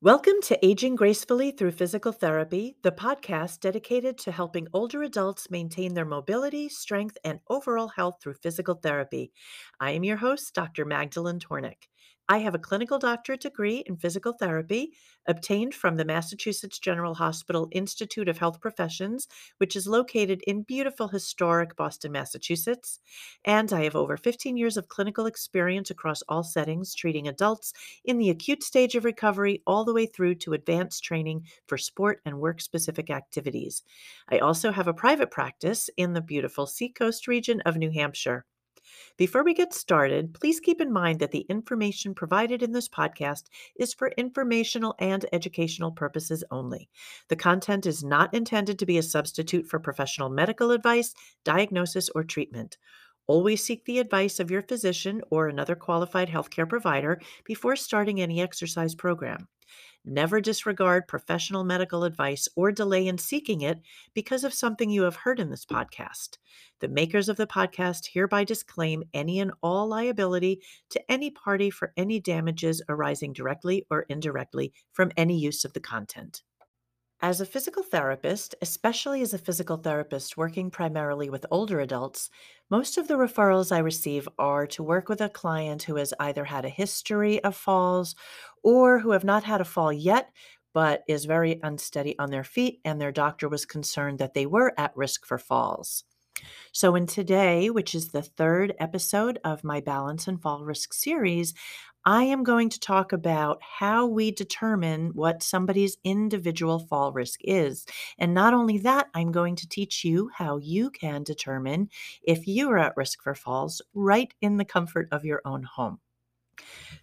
Welcome to Aging Gracefully Through Physical Therapy, the podcast dedicated to helping older adults maintain their mobility, strength, and overall health through physical therapy. I am your host, Dr. Magdalene Tornick. I have a clinical doctorate degree in physical therapy obtained from the Massachusetts General Hospital Institute of Health Professions, which is located in beautiful, historic Boston, Massachusetts. And I have over 15 years of clinical experience across all settings, treating adults in the acute stage of recovery all the way through to advanced training for sport and work specific activities. I also have a private practice in the beautiful Seacoast region of New Hampshire. Before we get started, please keep in mind that the information provided in this podcast is for informational and educational purposes only. The content is not intended to be a substitute for professional medical advice, diagnosis, or treatment. Always seek the advice of your physician or another qualified healthcare provider before starting any exercise program. Never disregard professional medical advice or delay in seeking it because of something you have heard in this podcast. The makers of the podcast hereby disclaim any and all liability to any party for any damages arising directly or indirectly from any use of the content. As a physical therapist, especially as a physical therapist working primarily with older adults, most of the referrals I receive are to work with a client who has either had a history of falls or who have not had a fall yet, but is very unsteady on their feet, and their doctor was concerned that they were at risk for falls. So, in today, which is the third episode of my Balance and Fall Risk series, I am going to talk about how we determine what somebody's individual fall risk is. And not only that, I'm going to teach you how you can determine if you are at risk for falls right in the comfort of your own home.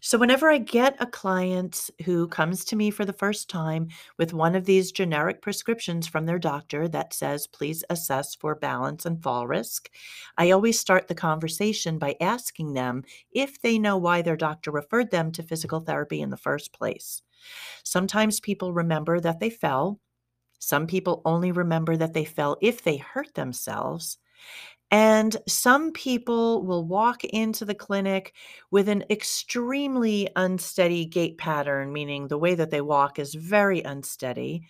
So, whenever I get a client who comes to me for the first time with one of these generic prescriptions from their doctor that says, please assess for balance and fall risk, I always start the conversation by asking them if they know why their doctor referred them to physical therapy in the first place. Sometimes people remember that they fell. Some people only remember that they fell if they hurt themselves. And some people will walk into the clinic with an extremely unsteady gait pattern, meaning the way that they walk is very unsteady.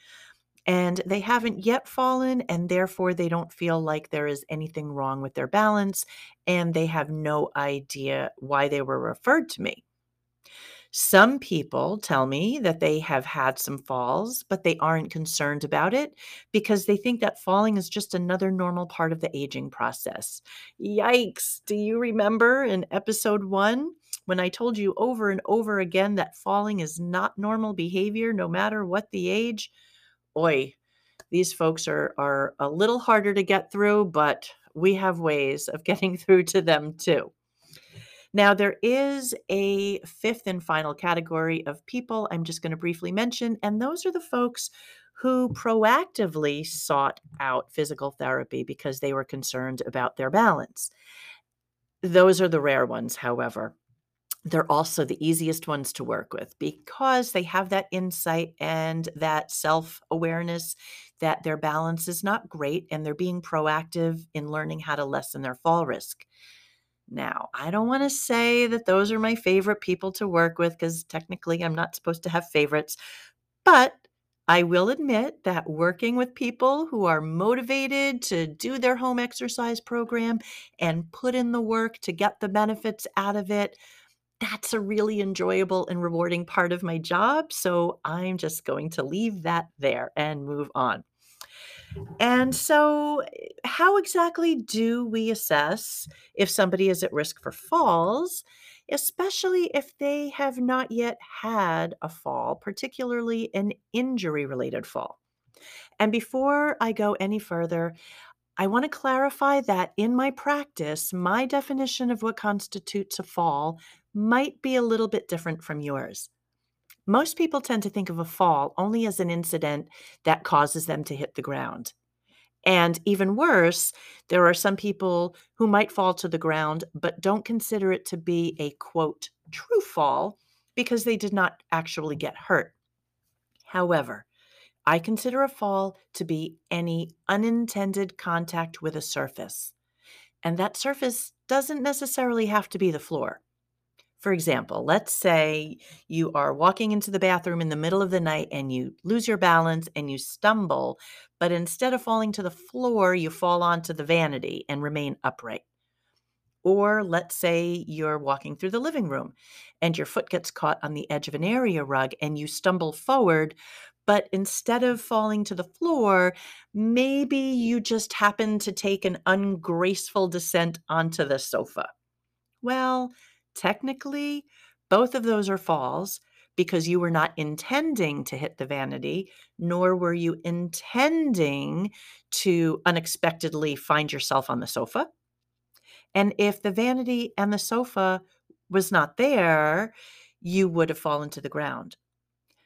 And they haven't yet fallen, and therefore they don't feel like there is anything wrong with their balance, and they have no idea why they were referred to me. Some people tell me that they have had some falls, but they aren't concerned about it because they think that falling is just another normal part of the aging process. Yikes. Do you remember in episode one when I told you over and over again that falling is not normal behavior no matter what the age? Oi, these folks are, are a little harder to get through, but we have ways of getting through to them too. Now, there is a fifth and final category of people I'm just going to briefly mention, and those are the folks who proactively sought out physical therapy because they were concerned about their balance. Those are the rare ones, however. They're also the easiest ones to work with because they have that insight and that self awareness that their balance is not great and they're being proactive in learning how to lessen their fall risk. Now, I don't want to say that those are my favorite people to work with because technically I'm not supposed to have favorites, but I will admit that working with people who are motivated to do their home exercise program and put in the work to get the benefits out of it, that's a really enjoyable and rewarding part of my job. So I'm just going to leave that there and move on. And so, how exactly do we assess if somebody is at risk for falls, especially if they have not yet had a fall, particularly an injury related fall? And before I go any further, I want to clarify that in my practice, my definition of what constitutes a fall might be a little bit different from yours. Most people tend to think of a fall only as an incident that causes them to hit the ground. And even worse, there are some people who might fall to the ground but don't consider it to be a quote, true fall because they did not actually get hurt. However, I consider a fall to be any unintended contact with a surface. And that surface doesn't necessarily have to be the floor. For example, let's say you are walking into the bathroom in the middle of the night and you lose your balance and you stumble, but instead of falling to the floor, you fall onto the vanity and remain upright. Or let's say you're walking through the living room and your foot gets caught on the edge of an area rug and you stumble forward, but instead of falling to the floor, maybe you just happen to take an ungraceful descent onto the sofa. Well, technically, both of those are falls because you were not intending to hit the vanity, nor were you intending to unexpectedly find yourself on the sofa. And if the vanity and the sofa was not there, you would have fallen to the ground.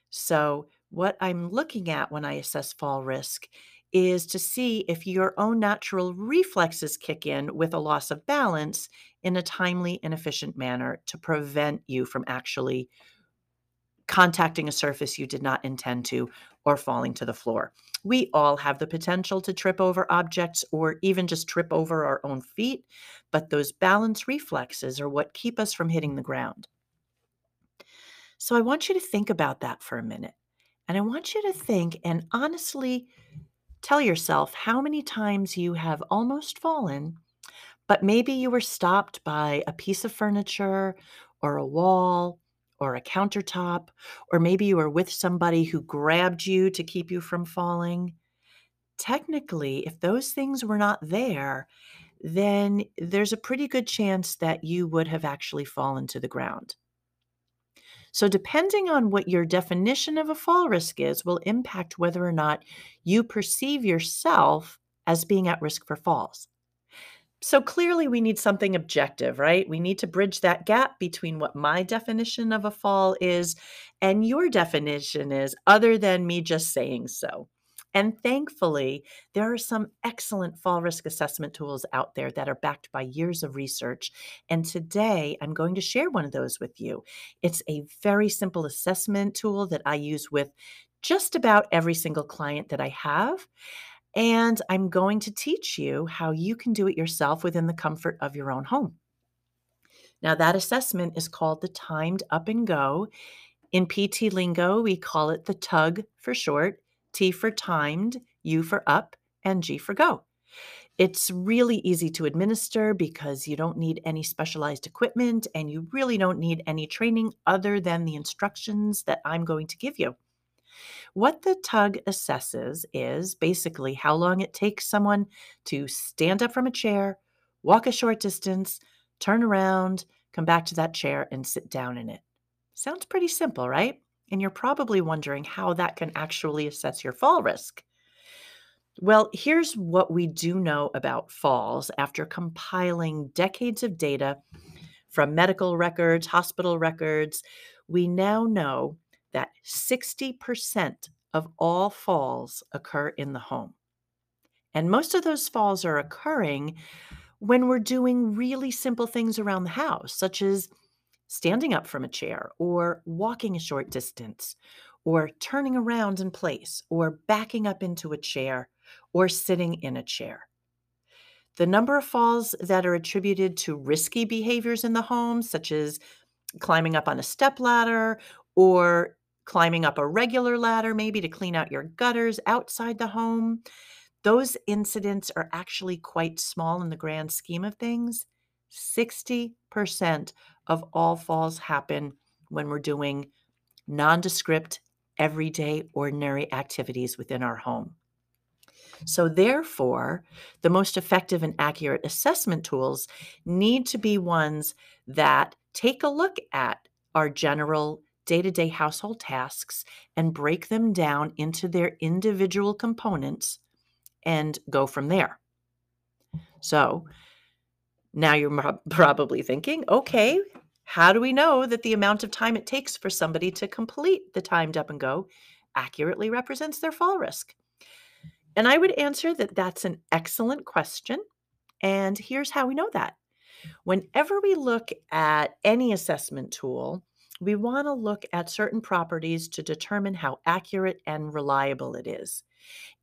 So, what I'm looking at when I assess fall risk is to see if your own natural reflexes kick in with a loss of balance in a timely and efficient manner to prevent you from actually contacting a surface you did not intend to or falling to the floor. We all have the potential to trip over objects or even just trip over our own feet, but those balance reflexes are what keep us from hitting the ground. So I want you to think about that for a minute. And I want you to think and honestly tell yourself how many times you have almost fallen, but maybe you were stopped by a piece of furniture or a wall or a countertop, or maybe you were with somebody who grabbed you to keep you from falling. Technically, if those things were not there, then there's a pretty good chance that you would have actually fallen to the ground. So, depending on what your definition of a fall risk is, will impact whether or not you perceive yourself as being at risk for falls. So clearly, we need something objective, right? We need to bridge that gap between what my definition of a fall is and your definition is, other than me just saying so. And thankfully, there are some excellent fall risk assessment tools out there that are backed by years of research. And today I'm going to share one of those with you. It's a very simple assessment tool that I use with just about every single client that I have. And I'm going to teach you how you can do it yourself within the comfort of your own home. Now, that assessment is called the Timed Up and Go. In PT lingo, we call it the TUG for short T for timed, U for up, and G for go. It's really easy to administer because you don't need any specialized equipment and you really don't need any training other than the instructions that I'm going to give you. What the tug assesses is basically how long it takes someone to stand up from a chair, walk a short distance, turn around, come back to that chair, and sit down in it. Sounds pretty simple, right? And you're probably wondering how that can actually assess your fall risk. Well, here's what we do know about falls after compiling decades of data from medical records, hospital records. We now know that 60% of all falls occur in the home. And most of those falls are occurring when we're doing really simple things around the house, such as standing up from a chair or walking a short distance or turning around in place or backing up into a chair or sitting in a chair. The number of falls that are attributed to risky behaviors in the home, such as climbing up on a step ladder or climbing up a regular ladder, maybe to clean out your gutters outside the home. Those incidents are actually quite small in the grand scheme of things. 60% of all falls happen when we're doing nondescript, everyday, ordinary activities within our home. So, therefore, the most effective and accurate assessment tools need to be ones that take a look at our general day to day household tasks and break them down into their individual components and go from there. So now you're probably thinking, okay, how do we know that the amount of time it takes for somebody to complete the timed up and go accurately represents their fall risk? And I would answer that that's an excellent question. And here's how we know that. Whenever we look at any assessment tool, we want to look at certain properties to determine how accurate and reliable it is.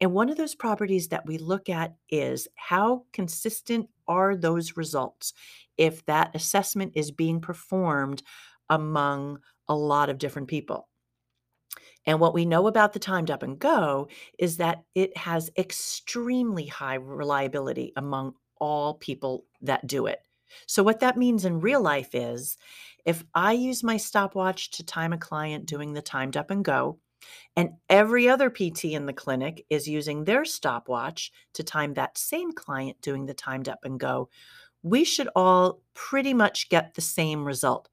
And one of those properties that we look at is how consistent are those results if that assessment is being performed among a lot of different people. And what we know about the timed up and go is that it has extremely high reliability among all people that do it. So, what that means in real life is if I use my stopwatch to time a client doing the timed up and go, and every other PT in the clinic is using their stopwatch to time that same client doing the timed up and go, we should all pretty much get the same result.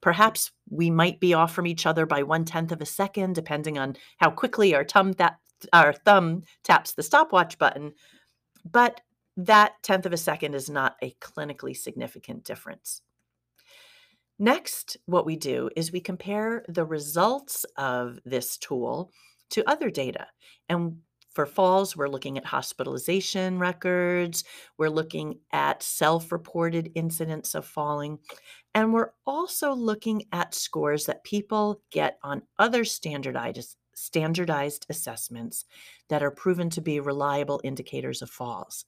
Perhaps we might be off from each other by one tenth of a second, depending on how quickly our thumb, that, our thumb taps the stopwatch button. But that tenth of a second is not a clinically significant difference. Next, what we do is we compare the results of this tool to other data. And for falls, we're looking at hospitalization records, we're looking at self reported incidents of falling, and we're also looking at scores that people get on other standardized, standardized assessments that are proven to be reliable indicators of falls.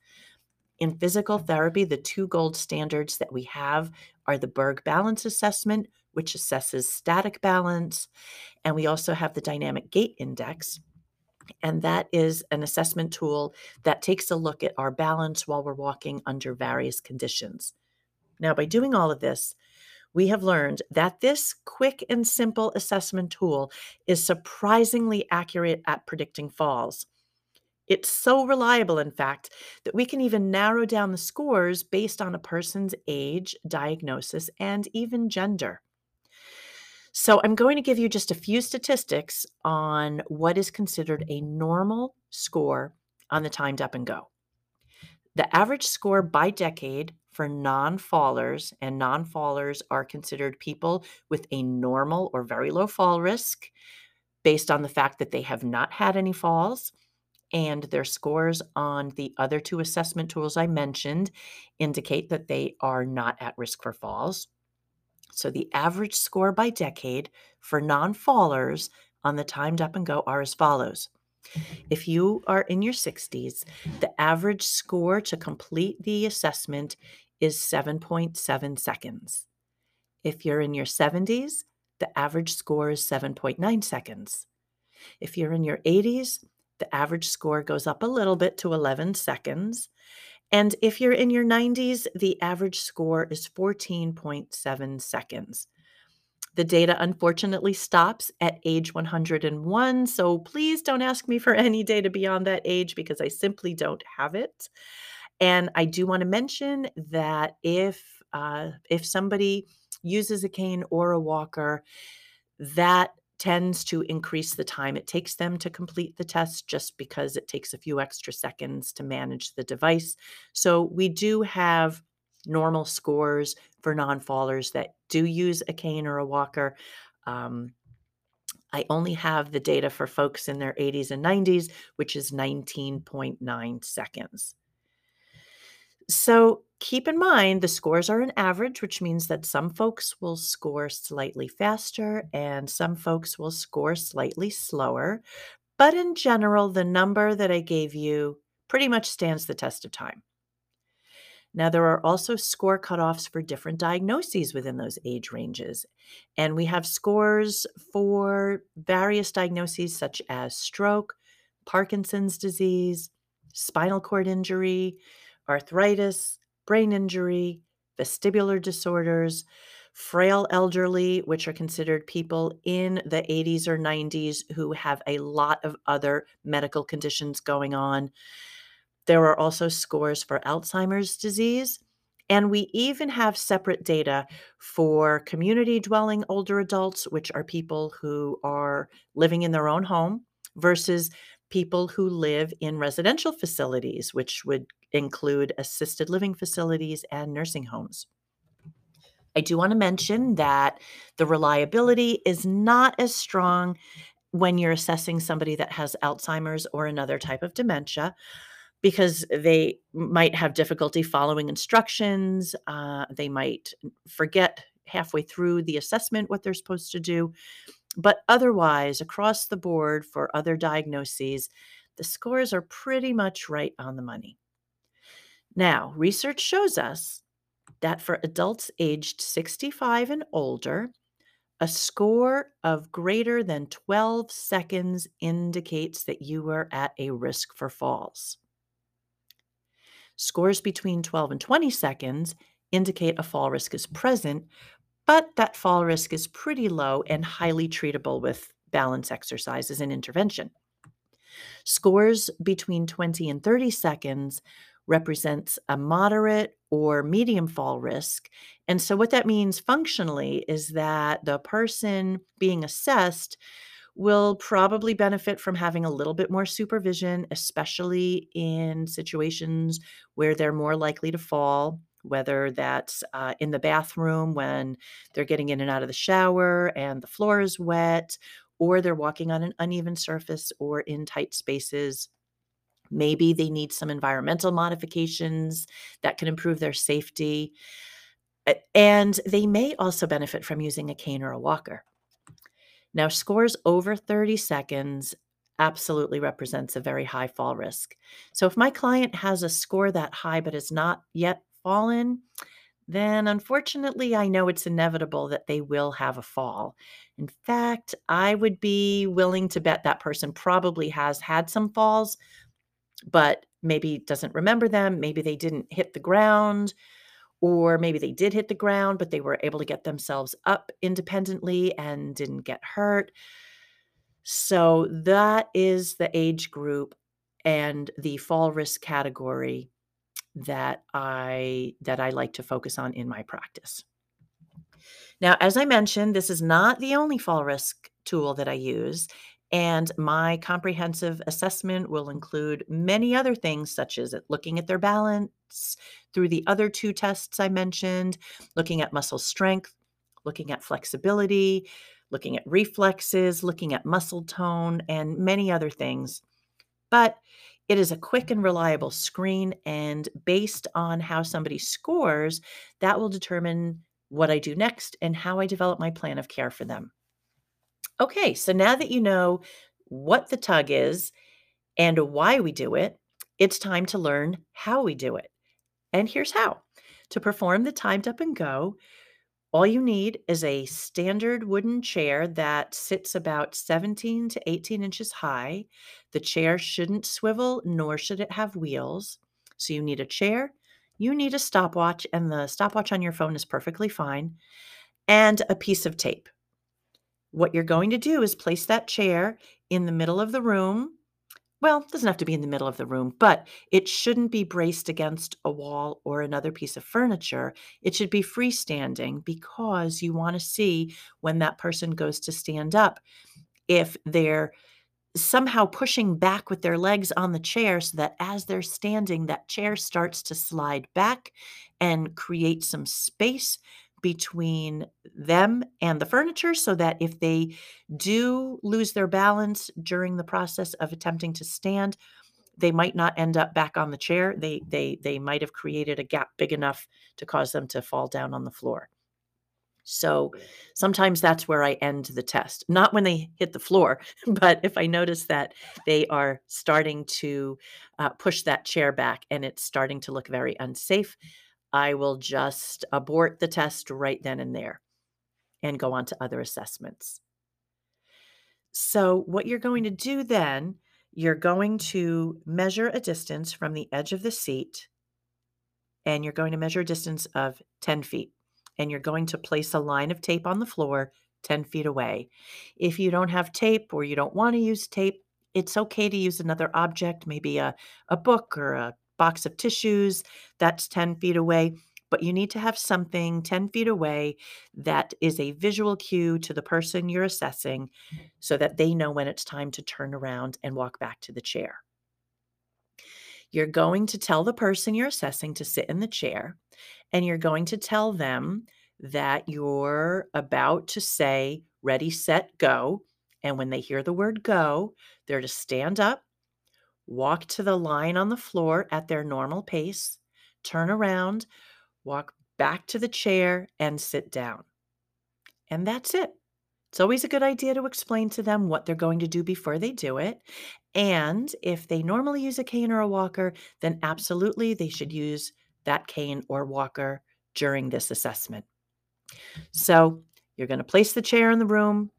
In physical therapy, the two gold standards that we have are the Berg Balance Assessment, which assesses static balance, and we also have the Dynamic Gait Index. And that is an assessment tool that takes a look at our balance while we're walking under various conditions. Now, by doing all of this, we have learned that this quick and simple assessment tool is surprisingly accurate at predicting falls. It's so reliable, in fact, that we can even narrow down the scores based on a person's age, diagnosis, and even gender. So, I'm going to give you just a few statistics on what is considered a normal score on the timed up and go. The average score by decade for non fallers, and non fallers are considered people with a normal or very low fall risk based on the fact that they have not had any falls and their scores on the other two assessment tools I mentioned indicate that they are not at risk for falls. So the average score by decade for non fallers on the timed up and go are as follows. Mm-hmm. If you are in your 60s, the average score to complete the assessment is 7.7 seconds. If you're in your 70s, the average score is 7.9 seconds. If you're in your 80s, the average score goes up a little bit to 11 seconds. And if you're in your 90s, the average score is 14.7 seconds. The data unfortunately stops at age 101. So please don't ask me for any data beyond that age because I simply don't have it. And I do want to mention that if uh, if somebody uses a cane or a walker, that tends to increase the time it takes them to complete the test just because it takes a few extra seconds to manage the device. So we do have normal scores for non fallers that do use a cane or a walker. Um, I only have the data for folks in their 80s and 90s, which is 19.9 seconds. So keep in mind the scores are an average, which means that some folks will score slightly faster and some folks will score slightly slower. But in general, the number that I gave you pretty much stands the test of time. Now, there are also score cutoffs for different diagnoses within those age ranges. And we have scores for various diagnoses such as stroke, Parkinson's disease, spinal cord injury, arthritis, brain injury, vestibular disorders, frail elderly, which are considered people in the 80s or 90s who have a lot of other medical conditions going on. There are also scores for Alzheimer's disease. And we even have separate data for community dwelling older adults, which are people who are living in their own home, versus people who live in residential facilities, which would include assisted living facilities and nursing homes. I do want to mention that the reliability is not as strong when you're assessing somebody that has Alzheimer's or another type of dementia because they might have difficulty following instructions. Uh, they might forget halfway through the assessment what they're supposed to do. But otherwise, across the board for other diagnoses, the scores are pretty much right on the money. Now, research shows us that for adults aged 65 and older, a score of greater than 12 seconds indicates that you are at a risk for falls. Scores between 12 and 20 seconds indicate a fall risk is present, but that fall risk is pretty low and highly treatable with balance exercises and intervention. Scores between 20 and 30 seconds represents a moderate or medium fall risk. And so, what that means functionally is that the person being assessed will probably benefit from having a little bit more supervision, especially in situations where they're more likely to fall, whether that's uh, in the bathroom when they're getting in and out of the shower and the floor is wet, or they're walking on an uneven surface or in tight spaces Maybe they need some environmental modifications that can improve their safety. And they may also benefit from using a cane or a walker. Now, scores over 30 seconds absolutely represents a very high fall risk. So, if my client has a score that high but has not yet fallen, then unfortunately, I know it's inevitable that they will have a fall. In fact, I would be willing to bet that person probably has had some falls, but maybe doesn't remember them. Maybe they didn't hit the ground, or maybe they did hit the ground, but they were able to get themselves up independently and didn't get hurt. So that is the age group and the fall risk category that I that I like to focus on in my practice. Now, as I mentioned, this is not the only fall risk tool that I use. And my comprehensive assessment will include many other things, such as uh, looking at their balance through the other two tests I mentioned, looking at muscle strength, looking at flexibility, looking at reflexes, looking at muscle tone, and many other things. But it is a quick and reliable screen, and based on how somebody scores, that will determine what I do next and how I develop my plan of care for them. Okay, so now that you know what the tug is and why we do it, it's time to learn how we do it. And here's how. To perform the timed up and go, all you need is a standard wooden chair that sits about 17 to 18 inches high. The chair shouldn't swivel, nor should it have wheels. So you need a chair, you need a stopwatch, and the stopwatch on your phone is perfectly fine, and a piece of tape. What you're going to do is place that chair in the middle of the room. Well, it doesn't have to be in the middle of the room, but it shouldn't be braced against a wall or another piece of furniture. It should be freestanding because you want to see when that person goes to stand up if they're somehow pushing back with their legs on the chair so that as they're standing, that chair starts to slide back and create some space between them and the furniture so that if they do lose their balance during the process of attempting to stand, they might not end up back on the chair. They they they might have created a gap big enough to cause them to fall down on the floor. So sometimes that's where I end the test. Not when they hit the floor, but if I notice that they are starting to uh, push that chair back and it's starting to look very unsafe, I will just abort the test right then and there and go on to other assessments. So, what you're going to do then, you're going to measure a distance from the edge of the seat, and you're going to measure a distance of 10 feet. And you're going to place a line of tape on the floor 10 feet away. If you don't have tape or you don't want to use tape, it's okay to use another object, maybe a, a book or a box of tissues that's 10 feet away but you need to have something 10 feet away that is a visual cue to the person you're assessing mm-hmm. so that they know when it's time to turn around and walk back to the chair. You're going to tell the person you're assessing to sit in the chair, and you're going to tell them that you're about to say, ready, set, go. And when they hear the word go, they're to stand up walk to the line on the floor at their normal pace, turn around, walk back to the chair, and sit down. And that's it. It's always a good idea to explain to them what they're going to do before they do it. And if they normally use a cane or a walker, then absolutely they should use that cane or walker during this assessment. So you're going to place the chair in the room.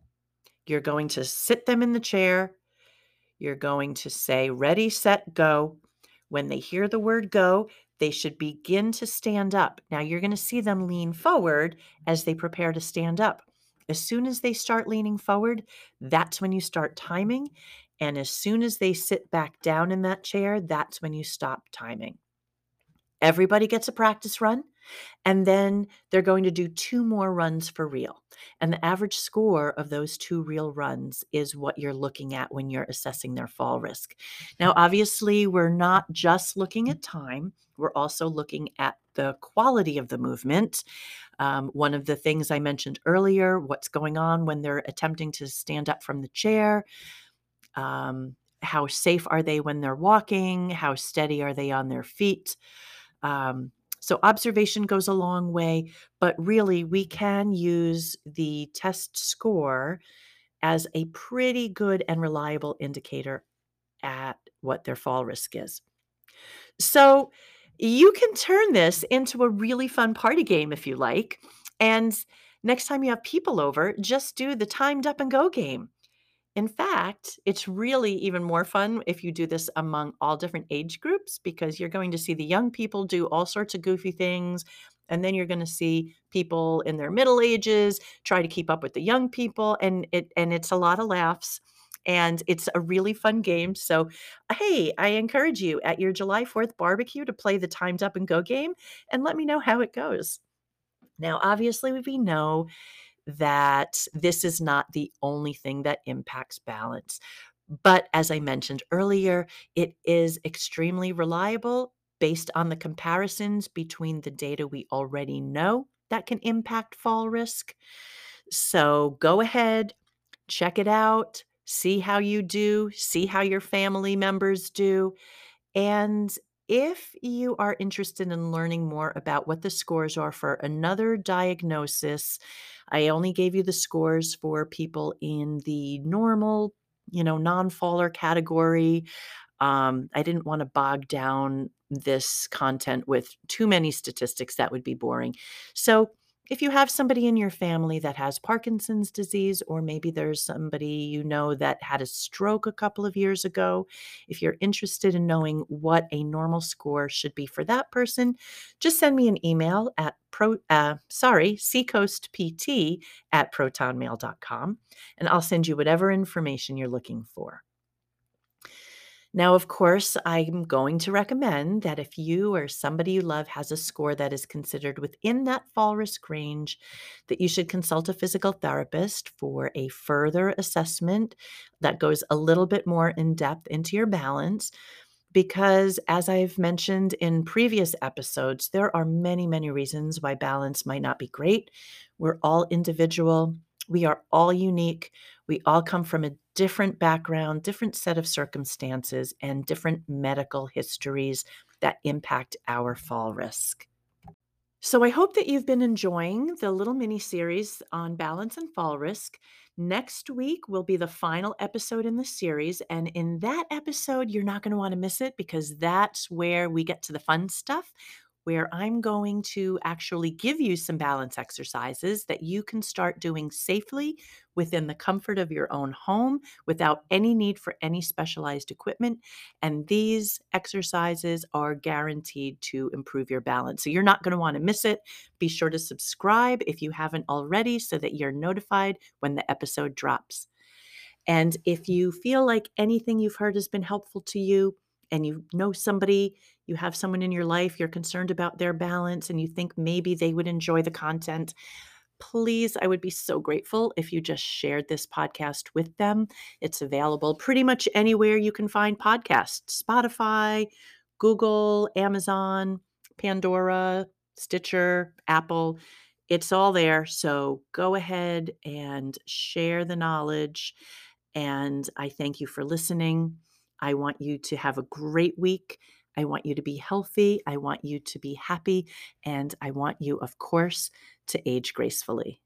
You're going to sit them in the chair. You're going to say, ready, set, go. When they hear the word go, they should begin to stand up. Now you're going to see them lean forward as they prepare to stand up. As soon as they start leaning forward, that's when you start timing. And as soon as they sit back down in that chair, that's when you stop timing. Everybody gets a practice run. And then they're going to do two more runs for real. And the average score of those two real runs is what you're looking at when you're assessing their fall risk. Now, obviously, we're not just looking at time, we're also looking at the quality of the movement. Um, one of the things I mentioned earlier what's going on when they're attempting to stand up from the chair. Um, how safe are they when they're walking? How steady are they on their feet? Um, so observation goes a long way, but really we can use the test score as a pretty good and reliable indicator at what their fall risk is. So you can turn this into a really fun party game if you like. And next time you have people over, just do the timed up and go game. In fact, it's really even more fun if you do this among all different age groups because you're going to see the young people do all sorts of goofy things. And then you're going to see people in their middle ages try to keep up with the young people. And it and it's a lot of laughs and it's a really fun game. So, hey, I encourage you at your July 4th barbecue to play the Timed Up and Go game and let me know how it goes. Now, obviously, we know that this is not the only thing that impacts balance. But as I mentioned earlier, it is extremely reliable based on the comparisons between the data we already know that can impact fall risk. So go ahead, check it out, see how you do, see how your family members do. And if you are interested in learning more about what the scores are for another diagnosis, I only gave you the scores for people in the normal, you know, non faller category. Um, I didn't want to bog down this content with too many statistics, that would be boring. So, if you have somebody in your family that has Parkinson's disease, or maybe there's somebody you know that had a stroke a couple of years ago, if you're interested in knowing what a normal score should be for that person, just send me an email at pro, uh, sorry, seacoastpt at protonmail.com, and I'll send you whatever information you're looking for. Now, of course, I'm going to recommend that if you or somebody you love has a score that is considered within that fall risk range, that you should consult a physical therapist for a further assessment that goes a little bit more in depth into your balance. Because, as I've mentioned in previous episodes, there are many, many reasons why balance might not be great. We're all individual, we are all unique. We all come from a different background, different set of circumstances, and different medical histories that impact our fall risk. So, I hope that you've been enjoying the little mini series on balance and fall risk. Next week will be the final episode in the series. And in that episode, you're not going to want to miss it because that's where we get to the fun stuff where I'm going to actually give you some balance exercises that you can start doing safely within the comfort of your own home without any need for any specialized equipment. And these exercises are guaranteed to improve your balance. So you're not going to want to miss it. Be sure to subscribe if you haven't already so that you're notified when the episode drops. And if you feel like anything you've heard has been helpful to you, and you know somebody, you have someone in your life, you're concerned about their balance, and you think maybe they would enjoy the content, please, I would be so grateful if you just shared this podcast with them. It's available pretty much anywhere you can find podcasts Spotify, Google, Amazon, Pandora, Stitcher, Apple. It's all there. So go ahead and share the knowledge. And I thank you for listening. I want you to have a great week. I want you to be healthy. I want you to be happy. And I want you, of course, to age gracefully.